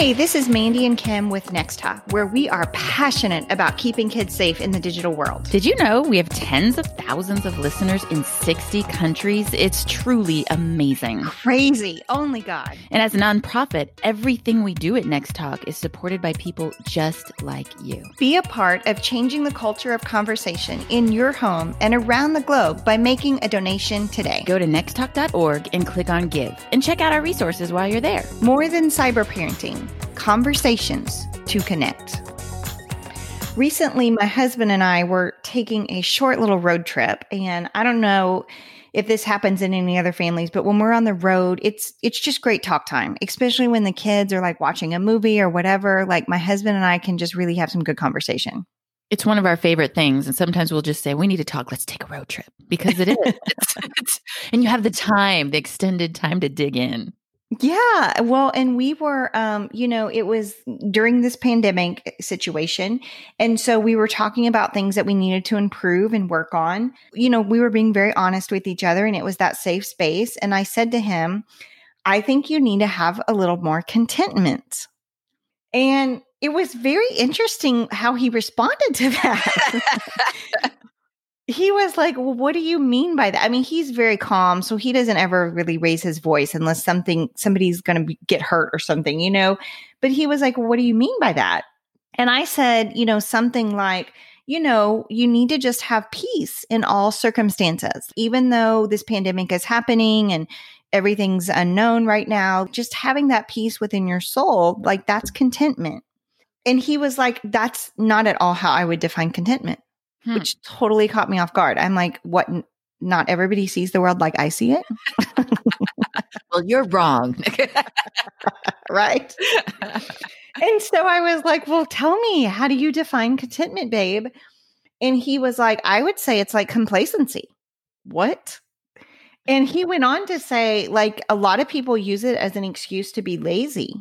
Hey, this is Mandy and Kim with Next Talk, where we are passionate about keeping kids safe in the digital world. Did you know we have tens of thousands of listeners in 60 countries? It's truly amazing. Crazy. Only God. And as a nonprofit, everything we do at Next Talk is supported by people just like you. Be a part of changing the culture of conversation in your home and around the globe by making a donation today. Go to nexttalk.org and click on Give and check out our resources while you're there. More than cyber parenting conversations to connect. Recently, my husband and I were taking a short little road trip, and I don't know if this happens in any other families, but when we're on the road, it's it's just great talk time, especially when the kids are like watching a movie or whatever. Like my husband and I can just really have some good conversation. It's one of our favorite things. And sometimes we'll just say, we need to talk. Let's take a road trip because it is. it's, it's, and you have the time, the extended time to dig in. Yeah. Well, and we were, um, you know, it was during this pandemic situation. And so we were talking about things that we needed to improve and work on. You know, we were being very honest with each other and it was that safe space. And I said to him, I think you need to have a little more contentment. And it was very interesting how he responded to that. he was like, well, what do you mean by that? I mean, he's very calm, so he doesn't ever really raise his voice unless something somebody's going to get hurt or something, you know. But he was like, well, what do you mean by that? And I said, you know, something like, you know, you need to just have peace in all circumstances, even though this pandemic is happening and everything's unknown right now. Just having that peace within your soul, like that's contentment. And he was like, that's not at all how I would define contentment hmm. which totally caught me off guard. I'm like, what? Not everybody sees the world like I see it. well, you're wrong. right. and so I was like, well, tell me, how do you define contentment, babe? And he was like, I would say it's like complacency. What? And he went on to say, like, a lot of people use it as an excuse to be lazy.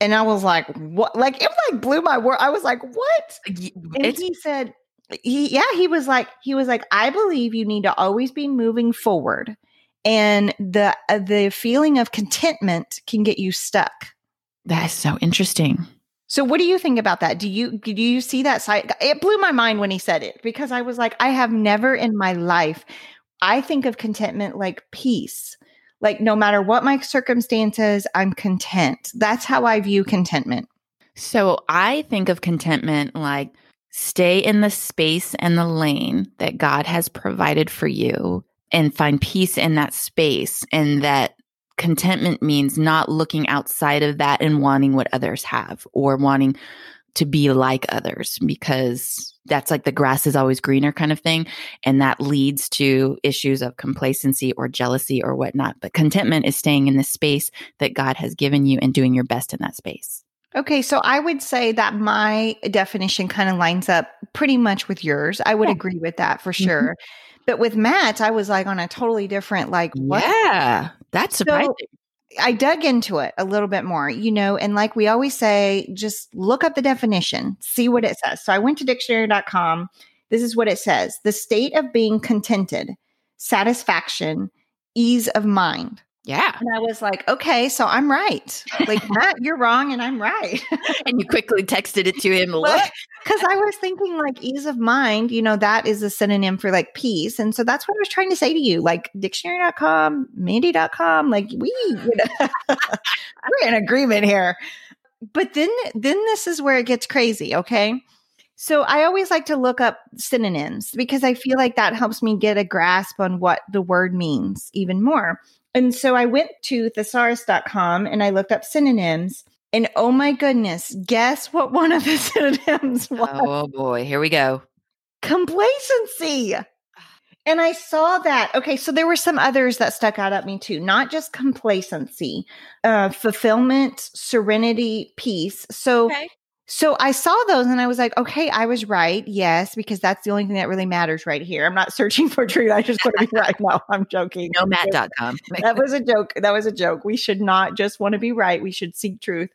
And I was like, what? Like, it like blew my word. I was like, what? And it's, he said, he, yeah, he was like, he was like, I believe you need to always be moving forward, and the uh, the feeling of contentment can get you stuck. That is so interesting. So, what do you think about that? Do you do you see that side? It blew my mind when he said it because I was like, I have never in my life. I think of contentment like peace. Like no matter what my circumstances, I'm content. That's how I view contentment. So I think of contentment like Stay in the space and the lane that God has provided for you and find peace in that space. And that contentment means not looking outside of that and wanting what others have or wanting to be like others because that's like the grass is always greener kind of thing. And that leads to issues of complacency or jealousy or whatnot. But contentment is staying in the space that God has given you and doing your best in that space. Okay, so I would say that my definition kind of lines up pretty much with yours. I would yeah. agree with that for mm-hmm. sure. Mm-hmm. But with Matt, I was like on a totally different like what? Yeah. That's surprising. So I dug into it a little bit more, you know, and like we always say, just look up the definition, see what it says. So I went to dictionary.com. This is what it says. The state of being contented, satisfaction, ease of mind. Yeah. And I was like, okay, so I'm right. Like, Matt, you're wrong and I'm right. and you quickly texted it to him. Because I was thinking, like, ease of mind, you know, that is a synonym for like peace. And so that's what I was trying to say to you. Like, dictionary.com, Mandy.com, like, we, you know, we're in agreement here. But then, then this is where it gets crazy. Okay. So I always like to look up synonyms because I feel like that helps me get a grasp on what the word means even more. And so I went to thesaurus.com and I looked up synonyms. And oh my goodness, guess what one of the synonyms was? Oh boy, here we go. Complacency. And I saw that. Okay, so there were some others that stuck out at me too, not just complacency, uh, fulfillment, serenity, peace. So okay. So I saw those and I was like, okay, I was right. Yes, because that's the only thing that really matters right here. I'm not searching for truth. I just want to be right. No, I'm joking. No, Matt.com. that was a joke. That was a joke. We should not just want to be right. We should seek truth.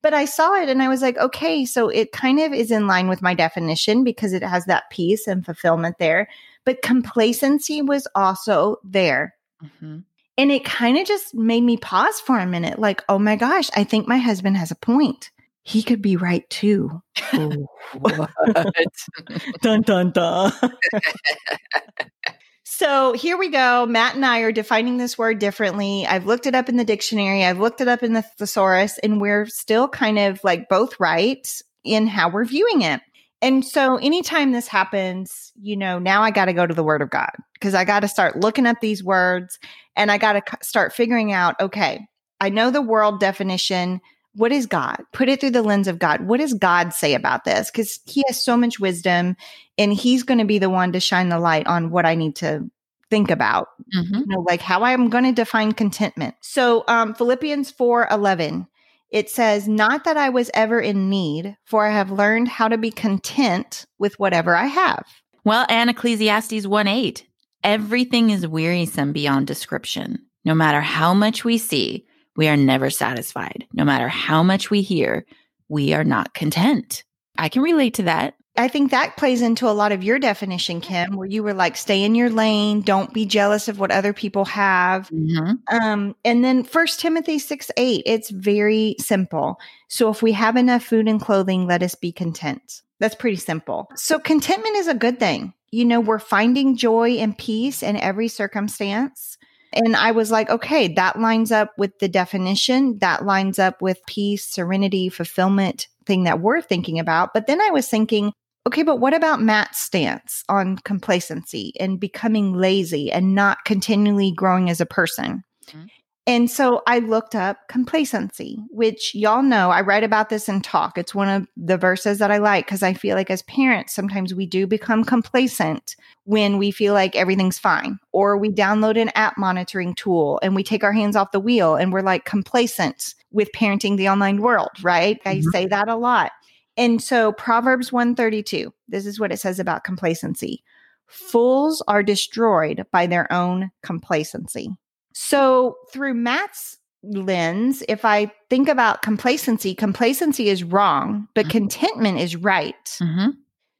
But I saw it and I was like, okay, so it kind of is in line with my definition because it has that peace and fulfillment there. But complacency was also there. Mm-hmm. And it kind of just made me pause for a minute like, oh my gosh, I think my husband has a point. He could be right too. dun dun dun. so here we go. Matt and I are defining this word differently. I've looked it up in the dictionary, I've looked it up in the thesaurus, and we're still kind of like both right in how we're viewing it. And so anytime this happens, you know, now I got to go to the word of God because I got to start looking up these words and I got to start figuring out, okay, I know the world definition. What is God? Put it through the lens of God. What does God say about this? Because he has so much wisdom and he's going to be the one to shine the light on what I need to think about, mm-hmm. you know, like how I'm going to define contentment. So, um, Philippians 4 11 it says, Not that I was ever in need, for I have learned how to be content with whatever I have. Well, and Ecclesiastes 1 8, everything is wearisome beyond description. No matter how much we see, we are never satisfied. No matter how much we hear, we are not content. I can relate to that. I think that plays into a lot of your definition, Kim, where you were like, stay in your lane, don't be jealous of what other people have. Mm-hmm. Um, and then First Timothy 6 8, it's very simple. So if we have enough food and clothing, let us be content. That's pretty simple. So contentment is a good thing. You know, we're finding joy and peace in every circumstance. And I was like, okay, that lines up with the definition. That lines up with peace, serenity, fulfillment thing that we're thinking about. But then I was thinking, Okay, but what about Matt's stance on complacency and becoming lazy and not continually growing as a person? Mm-hmm. And so I looked up complacency, which y'all know I write about this in talk. It's one of the verses that I like because I feel like as parents, sometimes we do become complacent when we feel like everything's fine, or we download an app monitoring tool and we take our hands off the wheel and we're like complacent with parenting the online world, right? Mm-hmm. I say that a lot. And so Proverbs 132, this is what it says about complacency. Fools are destroyed by their own complacency. So through Matt's lens, if I think about complacency, complacency is wrong, but mm-hmm. contentment is right. Mm-hmm.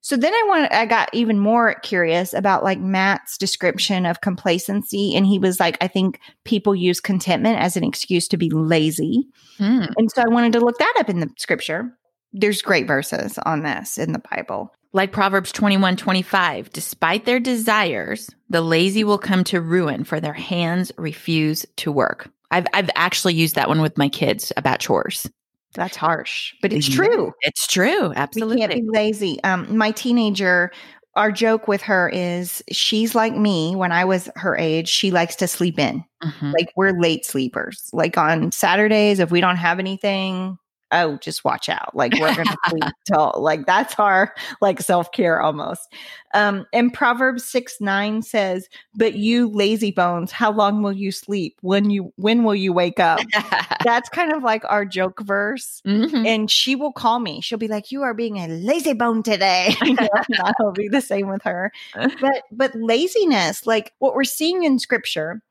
So then I wanted, I got even more curious about like Matt's description of complacency. And he was like, I think people use contentment as an excuse to be lazy. Mm. And so I wanted to look that up in the scripture there's great verses on this in the Bible. Like Proverbs 21 25, despite their desires, the lazy will come to ruin, for their hands refuse to work. I've, I've actually used that one with my kids about chores. That's harsh, but it's true. It's true. Absolutely. We can't be lazy. Um, my teenager, our joke with her is she's like me when I was her age. She likes to sleep in. Mm-hmm. Like we're late sleepers. Like on Saturdays, if we don't have anything, oh, just watch out. Like we're going to sleep till like that's our like self care almost. Um, and Proverbs 6 9 says, But you lazy bones, how long will you sleep? When you when will you wake up? that's kind of like our joke verse. Mm-hmm. And she will call me. She'll be like, You are being a lazy bone today. I'll be the same with her. But but laziness, like what we're seeing in scripture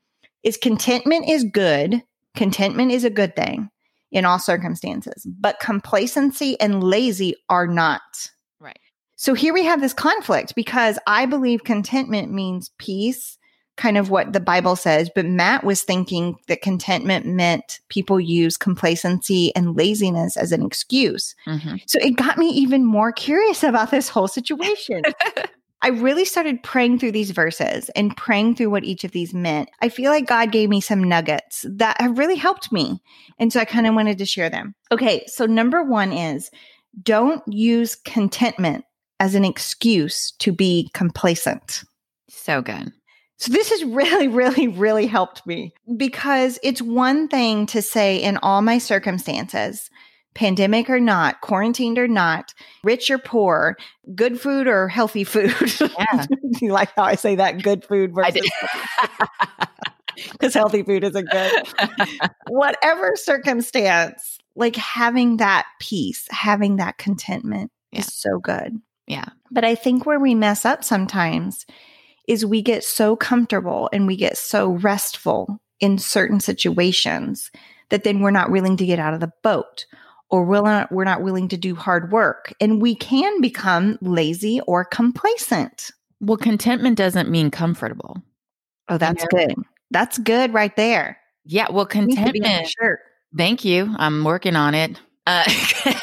is contentment is good. Contentment is a good thing in all circumstances, but complacency and lazy are not. Right. So here we have this conflict because I believe contentment means peace, kind of what the Bible says, but Matt was thinking that contentment meant people use complacency and laziness as an excuse. Mm-hmm. So it got me even more curious about this whole situation. I really started praying through these verses and praying through what each of these meant. I feel like God gave me some nuggets that have really helped me. And so I kind of wanted to share them. Okay, so number one is don't use contentment as an excuse to be complacent. So good. So this has really, really, really helped me because it's one thing to say in all my circumstances, pandemic or not, quarantined or not, rich or poor, good food or healthy food. Yeah. you like how I say that good food versus because healthy food isn't good. Whatever circumstance, like having that peace, having that contentment yeah. is so good. Yeah. But I think where we mess up sometimes is we get so comfortable and we get so restful in certain situations that then we're not willing to get out of the boat or we're not, we're not willing to do hard work. And we can become lazy or complacent. Well, contentment doesn't mean comfortable. Oh, that's good. That's good right there. Yeah. Well, Needs to be on your contentment. Thank you. I'm working on it. Uh,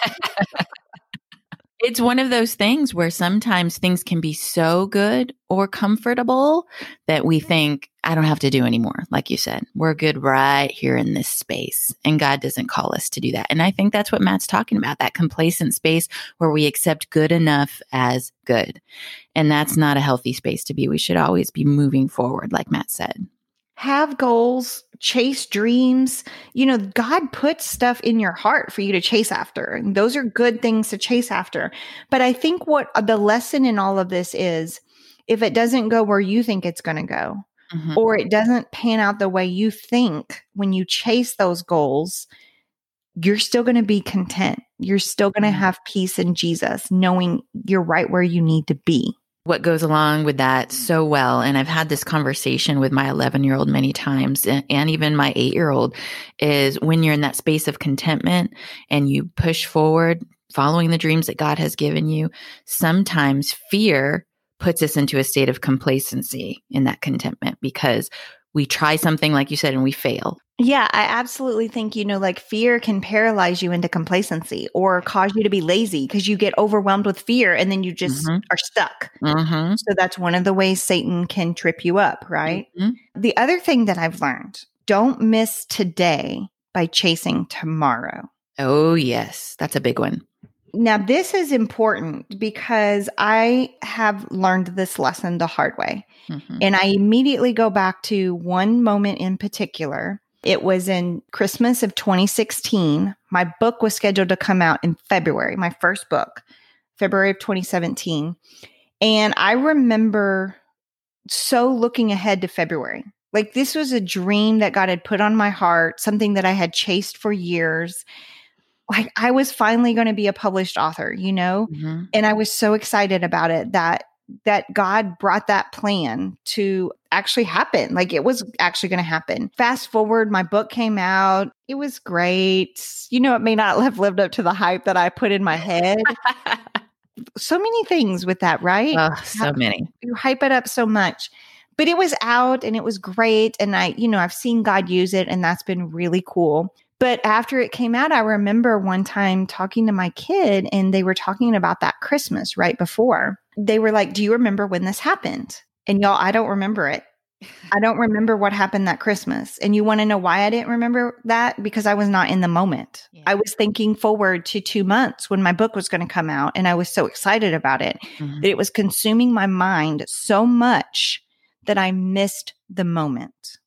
it's one of those things where sometimes things can be so good or comfortable that we mm-hmm. think, I don't have to do anymore. Like you said, we're good right here in this space. And God doesn't call us to do that. And I think that's what Matt's talking about that complacent space where we accept good enough as good. And that's not a healthy space to be. We should always be moving forward, like Matt said. Have goals, chase dreams. You know, God puts stuff in your heart for you to chase after. And those are good things to chase after. But I think what uh, the lesson in all of this is if it doesn't go where you think it's going to go, Mhm. or it doesn't pan out the way you think when you chase those goals, you're still going to be content. You're still going to Mhm. have peace in Jesus, knowing you're right where you need to be. What goes along with that so well. And I've had this conversation with my 11 year old many times and, even my eight year old is when you're in that space of contentment and you push forward, following the dreams that God has given you, sometimes fear puts us into a state of complacency in that contentment because we try something, like you said, and we fail. Yeah, I absolutely think, you know, like fear can paralyze you into complacency or cause you to be lazy because you get overwhelmed with fear and then you just Mhm. are stuck. Mm-hmm. So that's one of the ways Satan can trip you up, right? Mhm. The other thing that I've learned don't miss today by chasing tomorrow. Oh, yes. That's a big one. Now, this is important because I have learned this lesson the hard way. Mhm. And I immediately go back to one moment in particular. It was in Christmas of 2016. My book was scheduled to come out in February, my first book, February of 2017. And I remember so looking ahead to February. Like this was a dream that God had put on my heart, something that I had chased for years. Like I was finally going to be a published author, you know? Mhm. and I was so excited about it that that God brought that plan to actually happen. Like it was actually going to happen. Fast forward, my book came out. It was great. You know, it may not have lived up to the hype that I put in my head. so many things with that, right? oh, so many. you hype it up so much. But it was out and it was great. And I, you know, I've seen God use it and that's been really cool. But after it came out, I remember one time talking to my kid and they were talking about that Christmas right before. They were like, Do you remember when this happened? And y'all, I don't remember it. I don't remember what happened that Christmas. And you want to know why I didn't remember that? Because I was not in the moment. Yeah. I was thinking forward to two months when my book was going to come out. And I was so excited about it Mhm. that it was consuming my mind so much that I missed the moment.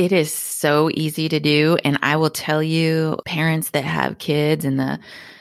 It is so easy to do. And I will tell you, parents that have kids in the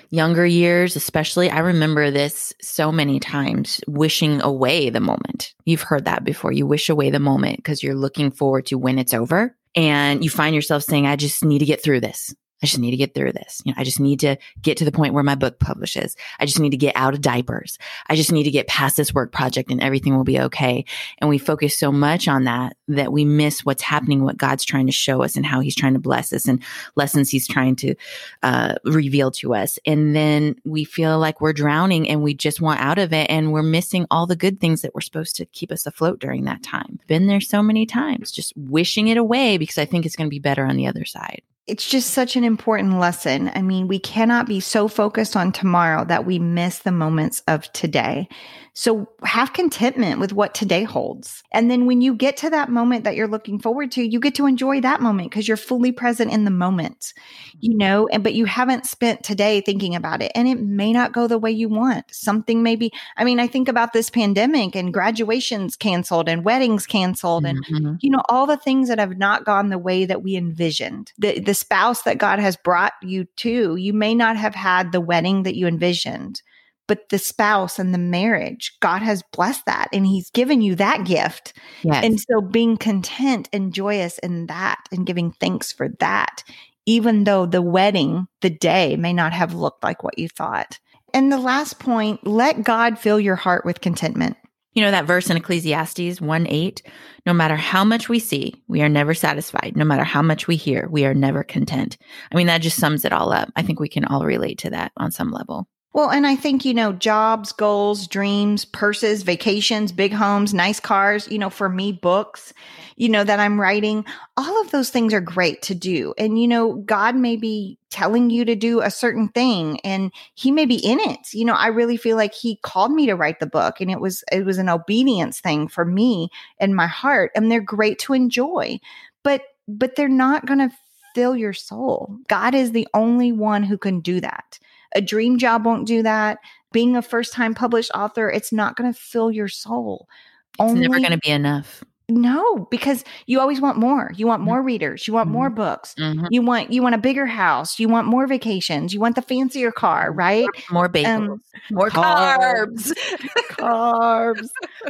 younger years, especially, I remember this so many times wishing away the moment. You've heard that before. You wish away the moment because you're looking forward to when it's over. And you find yourself saying, I just need to get through this. I just need to get through this. You know, I just need to get to the point where my book publishes. I just need to get out of diapers. I just need to get past this work project and everything will be okay. And we focus so much on that that we miss what's happening, what God's trying to show us and how he's trying to bless us and lessons he's trying to uh, reveal to us. And then we feel like we're drowning and we just want out of it. And we're missing all the good things that were supposed to keep us afloat during that time. Been there so many times, just wishing it away because I think it's going to be better on the other side. It's just such an important lesson. I mean, we cannot be so focused on tomorrow that we miss the moments of today. So have contentment with what today holds. And then when you get to that moment that you're looking forward to, you get to enjoy that moment because you're fully present in the moment, you know, and but you haven't spent today thinking about it and it may not go the way you want. Something maybe, I mean, I think about this pandemic and graduations canceled and weddings canceled and Mhm. you know all the things that have not gone the way that we envisioned the the spouse that god has brought you to you may not have had the wedding that you envisioned but the spouse and the marriage god has blessed that and he's given you that gift. Yes. and so being content and joyous in that and giving thanks for that even though the wedding the day may not have looked like what you thought. And the last point let god fill your heart with contentment You know that verse in Ecclesiastes 1 8? No matter how much we see, we are never satisfied. No matter how much we hear, we are never content. I mean, that just sums it all up. I think we can all relate to that on some level. Well, and I think, you know, jobs, goals, dreams, purses, vacations, big homes, nice cars, you know, for me, books, you know, that I'm writing, all of those things are great to do. And, you know, God may be telling you to do a certain thing and he may be in it. You know, I really feel like he called me to write the book and it was, it was an obedience thing for me and my heart. And they're great to enjoy, but, but they're not going to fill your soul. God is the only one who can do that. A dream job won't do that. Being a first time published author, it's not going to fill your soul. It's Only, never going to be enough. No, because you always want more. You want mm-hmm. more readers. You want mm-hmm. more books. Mm-hmm. You want you want a bigger house. You want more vacations. You want the fancier car, right? More, bagels. Um, more carbs. carbs.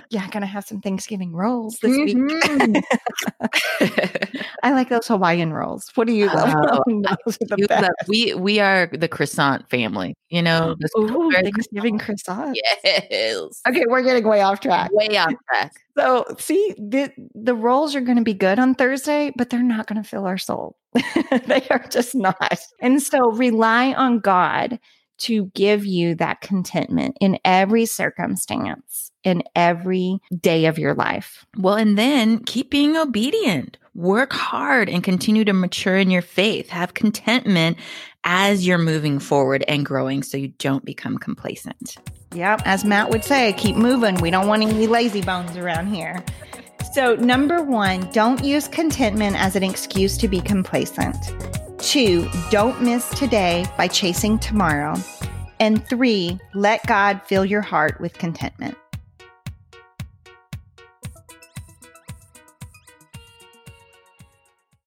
yeah, gonna have some Thanksgiving rolls this week. Mm-hmm. I like those Hawaiian rolls. What do you love? Oh, you love we we are the croissant family. You know, Ooh, Thanksgiving croissant. Yes. Okay, we're getting way off track. Way off track. So, see, the, the rolls are going to be good on Thursday, but they're not going to fill our soul. they are just not. And so, rely on God to give you that contentment in every circumstance, in every day of your life. Well, and then keep being obedient. Work hard and continue to mature in your faith. Have contentment as you're moving forward and growing so you don't become complacent. Yep. As Matt would say, keep moving. We don't want any lazy bones around here. So, number one, don't use contentment as an excuse to be complacent. Two, don't miss today by chasing tomorrow. And three, let God fill your heart with contentment.